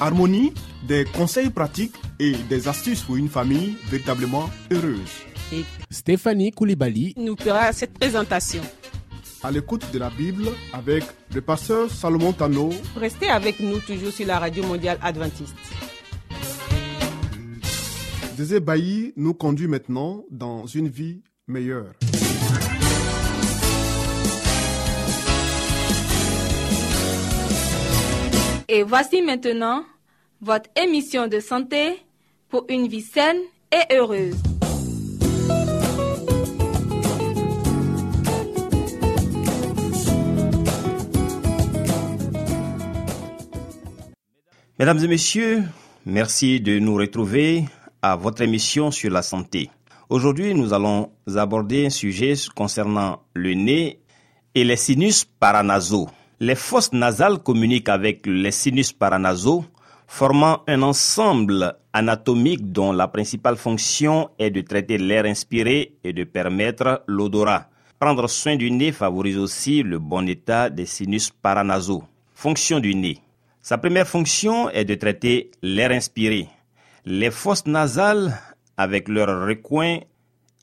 Harmonie, des conseils pratiques et des astuces pour une famille véritablement heureuse. et Stéphanie Koulibaly, nous fera cette présentation. À l'écoute de la Bible avec le pasteur Salomon Tano, Restez avec nous toujours sur la radio mondiale adventiste. Zézé Bailly nous conduit maintenant dans une vie meilleure. Et voici maintenant votre émission de santé pour une vie saine et heureuse. Mesdames et messieurs, merci de nous retrouver à votre émission sur la santé. Aujourd'hui, nous allons aborder un sujet concernant le nez et les sinus paranasaux. Les fosses nasales communiquent avec les sinus paranasaux, formant un ensemble anatomique dont la principale fonction est de traiter l'air inspiré et de permettre l'odorat. Prendre soin du nez favorise aussi le bon état des sinus paranasaux. Fonction du nez. Sa première fonction est de traiter l'air inspiré. Les fosses nasales, avec leur recoin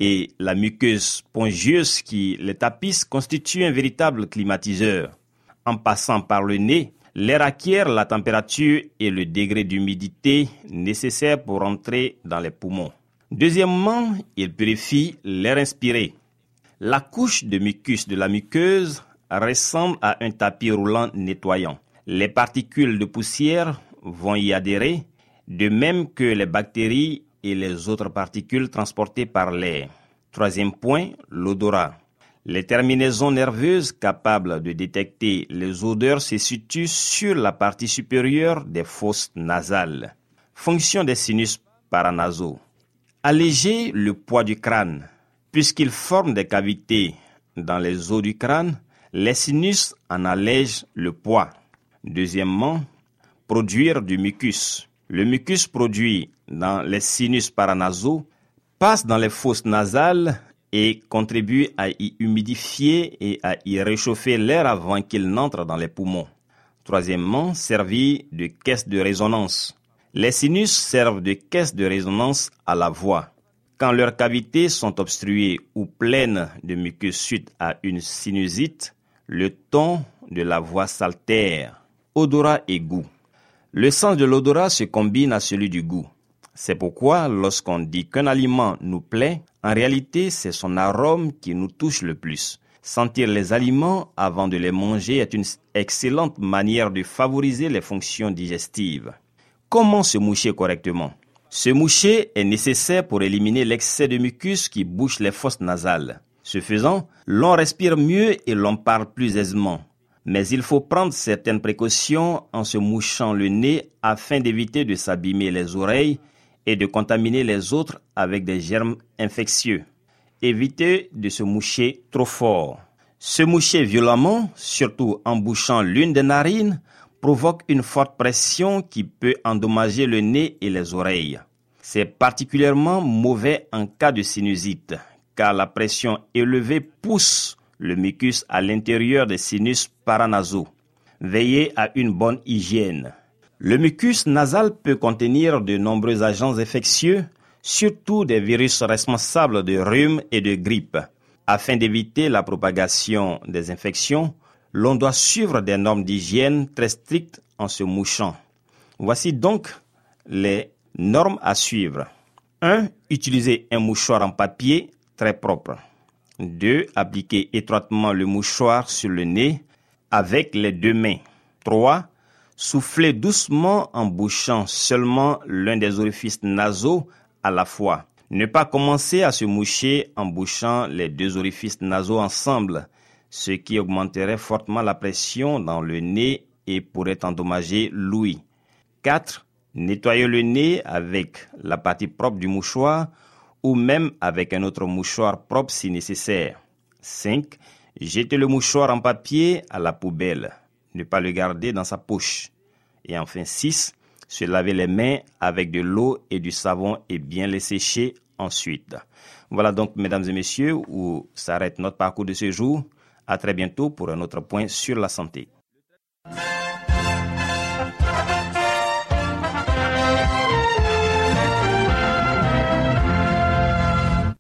et la muqueuse spongieuse qui les tapisse, constituent un véritable climatiseur. En passant par le nez, l'air acquiert la température et le degré d'humidité nécessaires pour entrer dans les poumons. Deuxièmement, il purifie l'air inspiré. La couche de mucus de la muqueuse ressemble à un tapis roulant nettoyant. Les particules de poussière vont y adhérer, de même que les bactéries et les autres particules transportées par l'air. Troisième point, l'odorat. Les terminaisons nerveuses capables de détecter les odeurs se situent sur la partie supérieure des fosses nasales. Fonction des sinus paranasaux. Alléger le poids du crâne. Puisqu'ils forment des cavités dans les os du crâne, les sinus en allègent le poids. Deuxièmement, produire du mucus. Le mucus produit dans les sinus paranasaux passe dans les fosses nasales et contribue à y humidifier et à y réchauffer l'air avant qu'il n'entre dans les poumons. Troisièmement, servir de caisse de résonance. Les sinus servent de caisse de résonance à la voix. Quand leurs cavités sont obstruées ou pleines de mucus suite à une sinusite, le ton de la voix s'altère. Odorat et goût. Le sens de l'odorat se combine à celui du goût. C'est pourquoi lorsqu'on dit qu'un aliment nous plaît, en réalité c'est son arôme qui nous touche le plus. Sentir les aliments avant de les manger est une excellente manière de favoriser les fonctions digestives. Comment se moucher correctement? Se moucher est nécessaire pour éliminer l'excès de mucus qui bouche les fosses nasales. Ce faisant, l'on respire mieux et l'on parle plus aisément. Mais il faut prendre certaines précautions en se mouchant le nez afin d'éviter de s'abîmer les oreilles et de contaminer les autres avec des germes infectieux. Évitez de se moucher trop fort. Se moucher violemment, surtout en bouchant l'une des narines, provoque une forte pression qui peut endommager le nez et les oreilles. C'est particulièrement mauvais en cas de sinusite, car la pression élevée pousse le mucus à l'intérieur des sinus paranasaux. Veillez à une bonne hygiène. Le mucus nasal peut contenir de nombreux agents infectieux, surtout des virus responsables de rhume et de grippe. Afin d'éviter la propagation des infections, l'on doit suivre des normes d'hygiène très strictes en se mouchant. Voici donc les normes à suivre. 1. Utilisez un mouchoir en papier très propre. 2. Appliquez étroitement le mouchoir sur le nez avec les deux mains. 3. Soufflez doucement en bouchant seulement l'un des orifices nasaux à la fois. Ne pas commencer à se moucher en bouchant les deux orifices nasaux ensemble, ce qui augmenterait fortement la pression dans le nez et pourrait endommager l'ouïe. 4. Nettoyez le nez avec la partie propre du mouchoir ou même avec un autre mouchoir propre si nécessaire. 5. Jetez le mouchoir en papier à la poubelle. Ne pas le garder dans sa poche. Et enfin 6. Se laver les mains avec de l'eau et du savon et bien les sécher ensuite. Voilà donc, mesdames et messieurs, où s'arrête notre parcours de ce jour. À très bientôt pour un autre point sur la santé.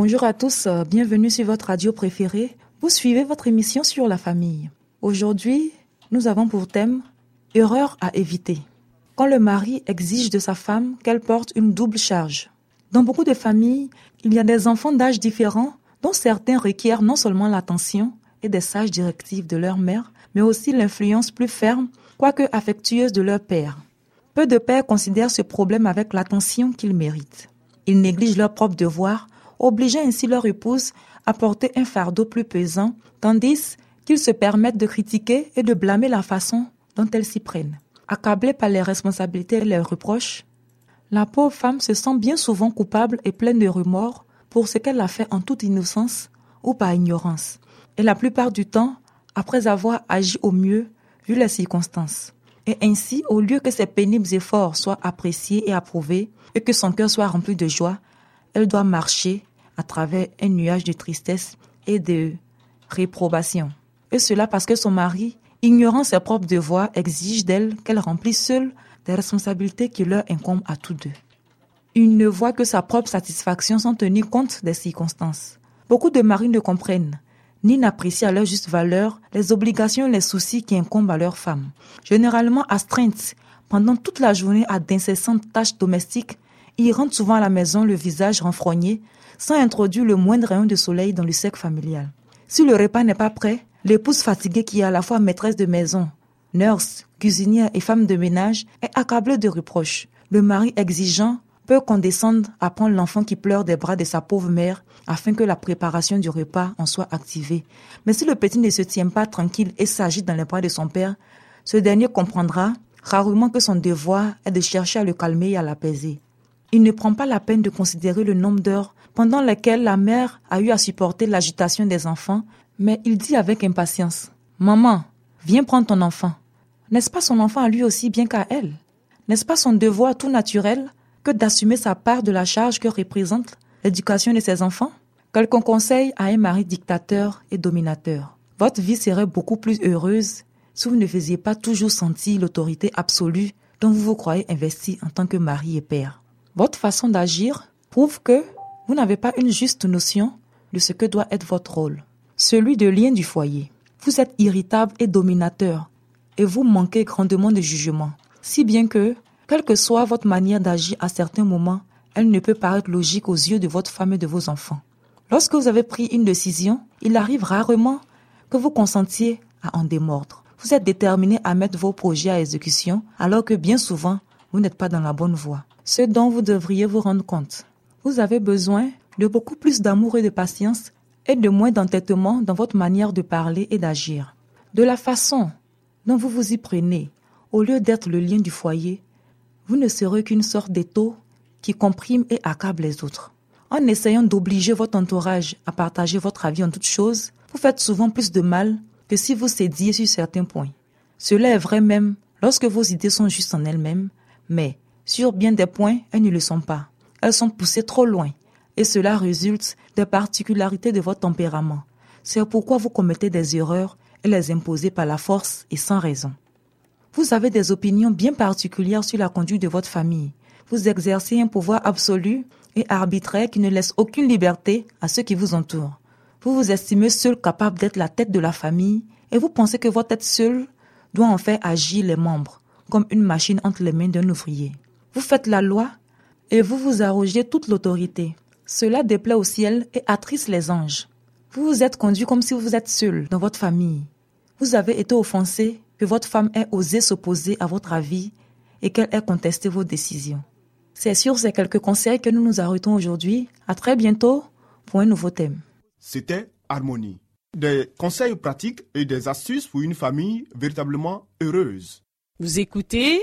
Bonjour à tous, euh, bienvenue sur votre radio préférée. Vous suivez votre émission sur la famille. Aujourd'hui, nous avons pour thème Erreur à éviter. Quand le mari exige de sa femme qu'elle porte une double charge. Dans beaucoup de familles, il y a des enfants d'âge différents dont certains requièrent non seulement l'attention et des sages directives de leur mère, mais aussi l'influence plus ferme, quoique affectueuse de leur père. Peu de pères considèrent ce problème avec l'attention qu'ils méritent. Ils négligent leurs propres devoirs obligeant ainsi leur épouse à porter un fardeau plus pesant, tandis qu'ils se permettent de critiquer et de blâmer la façon dont elles s'y prennent. Accablée par les responsabilités et les reproches, la pauvre femme se sent bien souvent coupable et pleine de remords pour ce qu'elle a fait en toute innocence ou par ignorance, et la plupart du temps après avoir agi au mieux vu les circonstances. Et ainsi, au lieu que ses pénibles efforts soient appréciés et approuvés, et que son cœur soit rempli de joie, elle doit marcher à travers un nuage de tristesse et de réprobation. Et cela parce que son mari, ignorant ses propres devoirs, exige d'elle qu'elle remplisse seule des responsabilités qui leur incombent à tous deux. Il ne voit que sa propre satisfaction sans tenir compte des circonstances. Beaucoup de maris ne comprennent ni n'apprécient à leur juste valeur les obligations et les soucis qui incombent à leurs femmes. Généralement astreintes pendant toute la journée à d'incessantes tâches domestiques, ils rentrent souvent à la maison le visage renfrogné, sans introduire le moindre rayon de soleil dans le cercle familial. Si le repas n'est pas prêt, l'épouse fatiguée qui est à la fois maîtresse de maison, nurse, cuisinière et femme de ménage est accablée de reproches. Le mari exigeant peut condescendre à prendre l'enfant qui pleure des bras de sa pauvre mère afin que la préparation du repas en soit activée. Mais si le petit ne se tient pas tranquille et s'agit dans les bras de son père, ce dernier comprendra rarement que son devoir est de chercher à le calmer et à l'apaiser. Il ne prend pas la peine de considérer le nombre d'heures pendant lesquelles la mère a eu à supporter l'agitation des enfants, mais il dit avec impatience Maman, viens prendre ton enfant. N'est-ce pas son enfant à lui aussi bien qu'à elle? N'est-ce pas son devoir tout naturel que d'assumer sa part de la charge que représente l'éducation de ses enfants? Quelqu'un conseille à un mari dictateur et dominateur. Votre vie serait beaucoup plus heureuse si vous ne faisiez pas toujours sentir l'autorité absolue dont vous vous croyez investi en tant que mari et père. Votre façon d'agir prouve que vous n'avez pas une juste notion de ce que doit être votre rôle, celui de lien du foyer. Vous êtes irritable et dominateur, et vous manquez grandement de jugement, si bien que, quelle que soit votre manière d'agir à certains moments, elle ne peut paraître logique aux yeux de votre femme et de vos enfants. Lorsque vous avez pris une décision, il arrive rarement que vous consentiez à en démordre. Vous êtes déterminé à mettre vos projets à exécution, alors que bien souvent, vous n'êtes pas dans la bonne voie ce dont vous devriez vous rendre compte. Vous avez besoin de beaucoup plus d'amour et de patience et de moins d'entêtement dans votre manière de parler et d'agir. De la façon dont vous vous y prenez, au lieu d'être le lien du foyer, vous ne serez qu'une sorte d'étau qui comprime et accable les autres. En essayant d'obliger votre entourage à partager votre avis en toutes choses, vous faites souvent plus de mal que si vous cédiez sur certains points. Cela est vrai même lorsque vos idées sont justes en elles-mêmes, mais sur bien des points, elles ne le sont pas. Elles sont poussées trop loin. Et cela résulte des particularités de votre tempérament. C'est pourquoi vous commettez des erreurs et les imposez par la force et sans raison. Vous avez des opinions bien particulières sur la conduite de votre famille. Vous exercez un pouvoir absolu et arbitraire qui ne laisse aucune liberté à ceux qui vous entourent. Vous vous estimez seul capable d'être la tête de la famille et vous pensez que votre tête seule doit en faire agir les membres comme une machine entre les mains d'un ouvrier. Vous faites la loi et vous vous arrogez toute l'autorité. Cela déplaît au ciel et attriste les anges. Vous vous êtes conduit comme si vous êtes seul dans votre famille. Vous avez été offensé que votre femme ait osé s'opposer à votre avis et qu'elle ait contesté vos décisions. C'est sur ces quelques conseils que nous nous arrêtons aujourd'hui. À très bientôt pour un nouveau thème. C'était Harmonie. Des conseils pratiques et des astuces pour une famille véritablement heureuse. Vous écoutez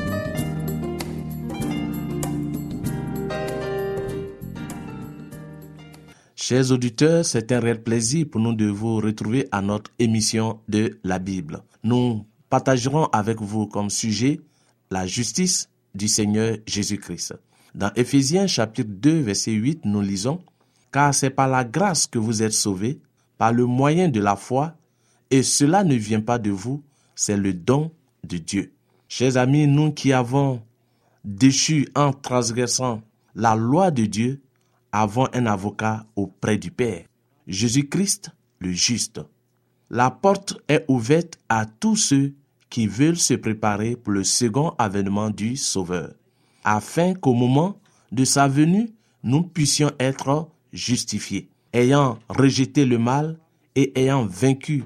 Chers auditeurs, c'est un réel plaisir pour nous de vous retrouver à notre émission de la Bible. Nous partagerons avec vous comme sujet la justice du Seigneur Jésus-Christ. Dans Éphésiens chapitre 2 verset 8, nous lisons Car c'est par la grâce que vous êtes sauvés, par le moyen de la foi, et cela ne vient pas de vous, c'est le don de Dieu. Chers amis, nous qui avons déchu en transgressant la loi de Dieu, avons un avocat auprès du Père, Jésus-Christ le juste. La porte est ouverte à tous ceux qui veulent se préparer pour le second avènement du Sauveur, afin qu'au moment de sa venue, nous puissions être justifiés, ayant rejeté le mal et ayant vaincu.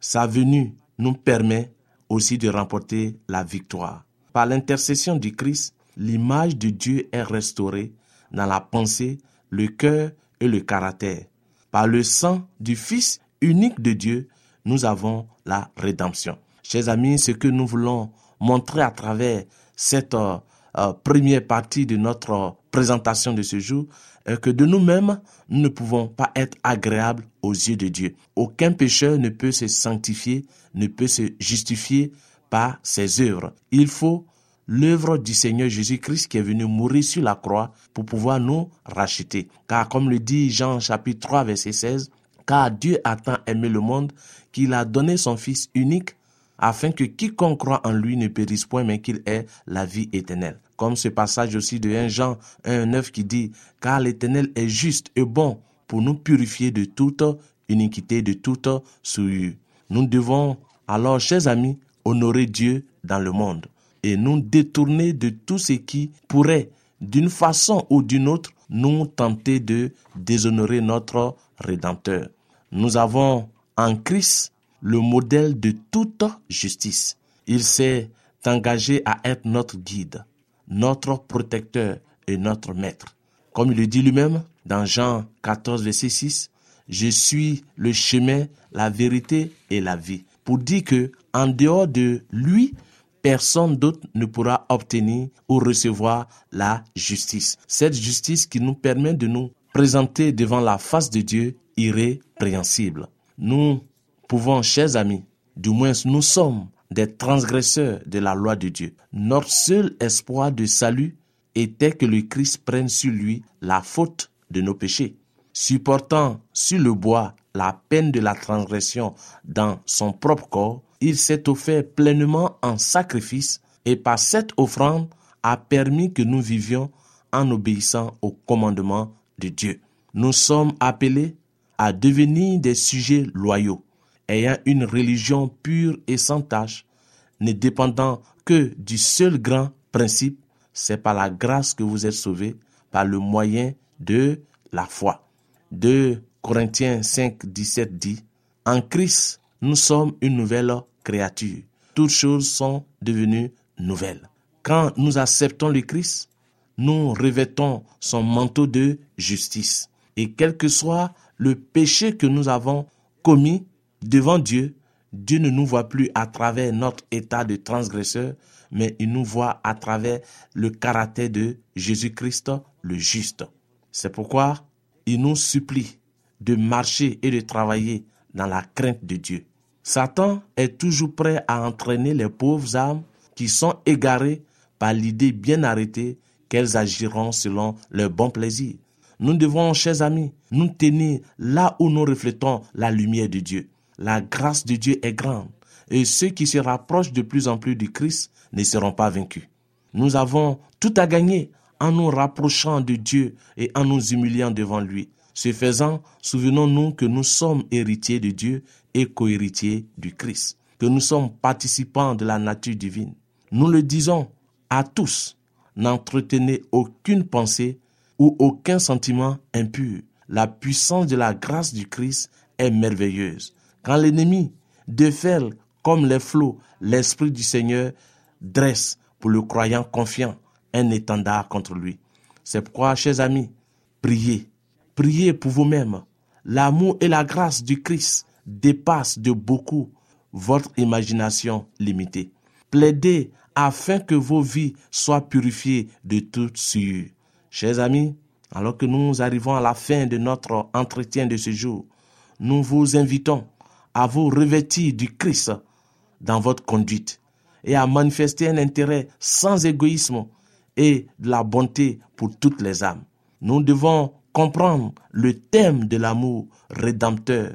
Sa venue nous permet aussi de remporter la victoire. Par l'intercession du Christ, l'image de Dieu est restaurée dans la pensée, le cœur et le caractère. Par le sang du Fils unique de Dieu, nous avons la rédemption. Chers amis, ce que nous voulons montrer à travers cette euh, euh, première partie de notre présentation de ce jour, est que de nous-mêmes, nous ne pouvons pas être agréables aux yeux de Dieu. Aucun pécheur ne peut se sanctifier, ne peut se justifier par ses œuvres. Il faut l'œuvre du Seigneur Jésus-Christ qui est venu mourir sur la croix pour pouvoir nous racheter. Car comme le dit Jean chapitre 3 verset 16, car Dieu a tant aimé le monde qu'il a donné son Fils unique afin que quiconque croit en lui ne périsse point mais qu'il ait la vie éternelle. Comme ce passage aussi de 1 Jean 1.9 qui dit, car l'Éternel est juste et bon pour nous purifier de toute iniquité, de toute souillure. Nous devons alors, chers amis, honorer Dieu dans le monde et nous détourner de tout ce qui pourrait, d'une façon ou d'une autre, nous tenter de déshonorer notre Rédempteur. Nous avons en Christ le modèle de toute justice. Il s'est engagé à être notre guide, notre protecteur et notre maître. Comme il le dit lui-même dans Jean 14, verset 6, je suis le chemin, la vérité et la vie. Pour dire que, en dehors de lui, personne d'autre ne pourra obtenir ou recevoir la justice. Cette justice qui nous permet de nous présenter devant la face de Dieu irrépréhensible. Nous pouvons, chers amis, du moins nous sommes des transgresseurs de la loi de Dieu. Notre seul espoir de salut était que le Christ prenne sur lui la faute de nos péchés. Supportant sur le bois la peine de la transgression dans son propre corps, il s'est offert pleinement en sacrifice et par cette offrande a permis que nous vivions en obéissant au commandement de Dieu. Nous sommes appelés à devenir des sujets loyaux, ayant une religion pure et sans tache, ne dépendant que du seul grand principe, c'est par la grâce que vous êtes sauvés, par le moyen de la foi. 2 Corinthiens 5, 17 dit, En Christ, nous sommes une nouvelle Toutes choses sont devenues nouvelles. Quand nous acceptons le Christ, nous revêtons son manteau de justice. Et quel que soit le péché que nous avons commis devant Dieu, Dieu ne nous voit plus à travers notre état de transgresseur, mais il nous voit à travers le caractère de Jésus-Christ, le juste. C'est pourquoi il nous supplie de marcher et de travailler dans la crainte de Dieu. Satan est toujours prêt à entraîner les pauvres âmes qui sont égarées par l'idée bien arrêtée qu'elles agiront selon leur bon plaisir. Nous devons, chers amis, nous tenir là où nous reflétons la lumière de Dieu. La grâce de Dieu est grande et ceux qui se rapprochent de plus en plus du Christ ne seront pas vaincus. Nous avons tout à gagner en nous rapprochant de Dieu et en nous humiliant devant lui. Ce faisant, souvenons-nous que nous sommes héritiers de Dieu et cohéritiers du Christ, que nous sommes participants de la nature divine. Nous le disons à tous, n'entretenez aucune pensée ou aucun sentiment impur. La puissance de la grâce du Christ est merveilleuse. Quand l'ennemi déferle comme les flots, l'Esprit du Seigneur dresse pour le croyant confiant un étendard contre lui. C'est pourquoi, chers amis, priez Priez pour vous-même. L'amour et la grâce du Christ dépassent de beaucoup votre imagination limitée. Plaidez afin que vos vies soient purifiées de toute souillure. Chers amis, alors que nous arrivons à la fin de notre entretien de ce jour, nous vous invitons à vous revêtir du Christ dans votre conduite et à manifester un intérêt sans égoïsme et de la bonté pour toutes les âmes. Nous devons comprendre le thème de l'amour rédempteur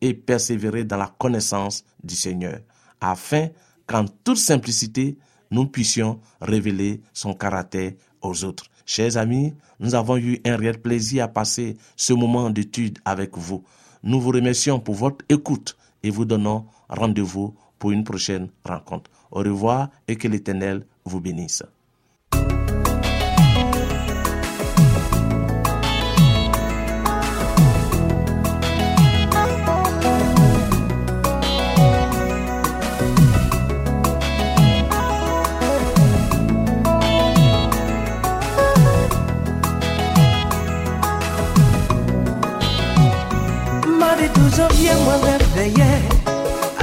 et persévérer dans la connaissance du Seigneur, afin qu'en toute simplicité, nous puissions révéler son caractère aux autres. Chers amis, nous avons eu un réel plaisir à passer ce moment d'étude avec vous. Nous vous remercions pour votre écoute et vous donnons rendez-vous pour une prochaine rencontre. Au revoir et que l'Éternel vous bénisse.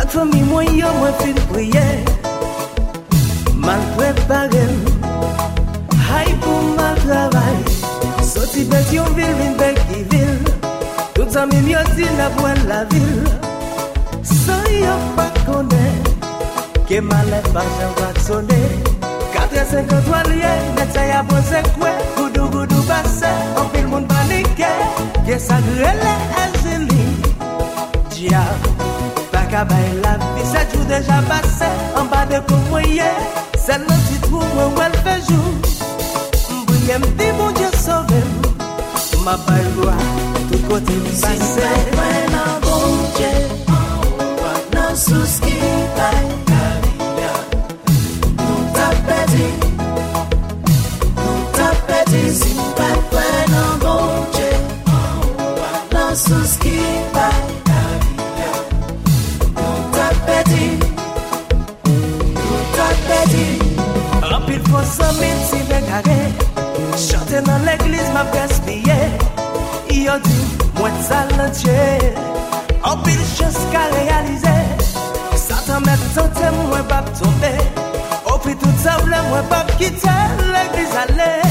Ak fami mwen yo mwen fin priye Mal preparem Hay pou mal travay Soti bet yon vil vin bek ki vil Tout zanmim yo din apwen la vil San yo pa kone Ke mal e pa jan wak sone 4,50 walye Net sa ya pose kwe Goudou goudou base Anpil moun panike Ke sa grele kabay la vi Se jou deja pase, an ba de kou mwenye Se nan ti trou mwen wèl fejou Mbouye mdi moun diyo sove Ma bay lwa, tout kote mi pase Si bay mwen nan bonje An wak nan sous ki bay zami si bekare Chante nan l'eklis ma presbiye Yo di mwen talantye Anpil chans ka realize. Satan met tante mwen pap tombe. Opi tout sa vle mwen pap kite l'eklis ale.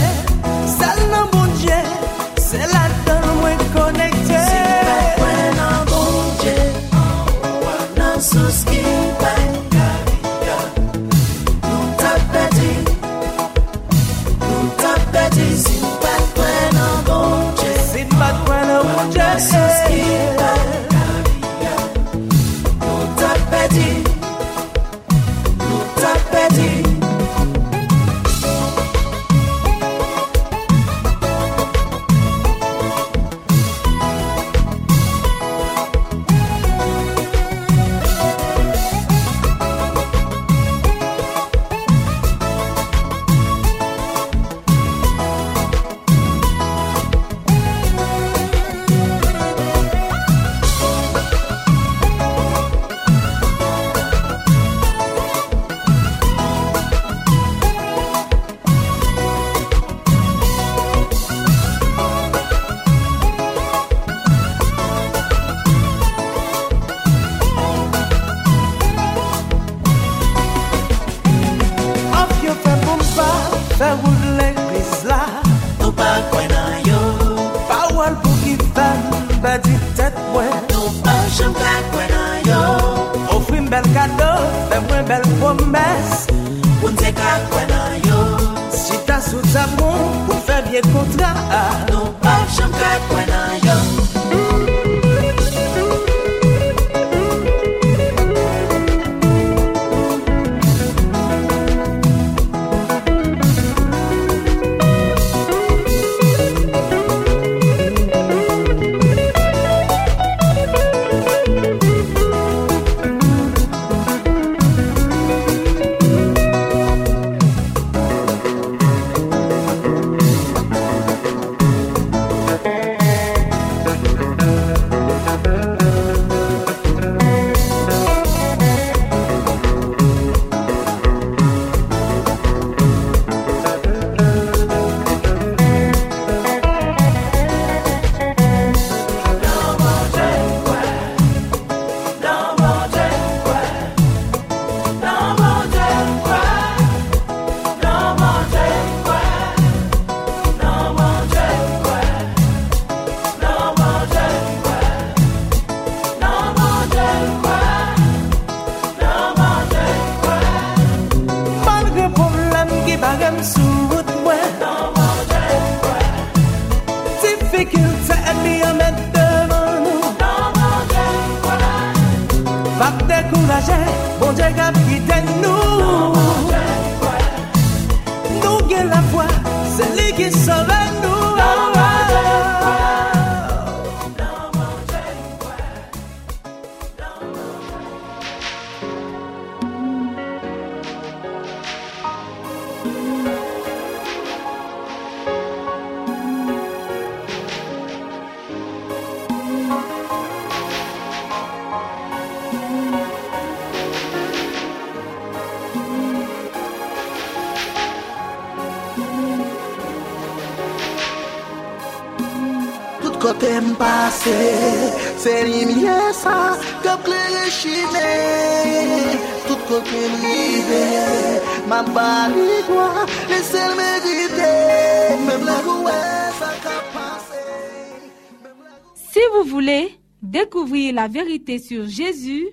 Si vous voulez découvrir la vérité sur Jésus,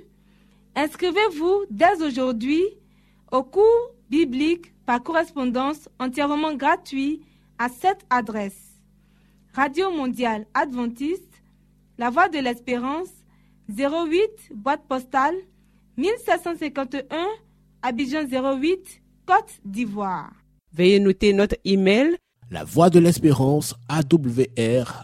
inscrivez-vous dès aujourd'hui au cours biblique par correspondance entièrement gratuit à cette adresse. Radio mondiale adventiste, La Voix de l'Espérance, 08 boîte postale 1751 Abidjan 08 Côte d'Ivoire. Veuillez noter notre email La voix de l'espérance awr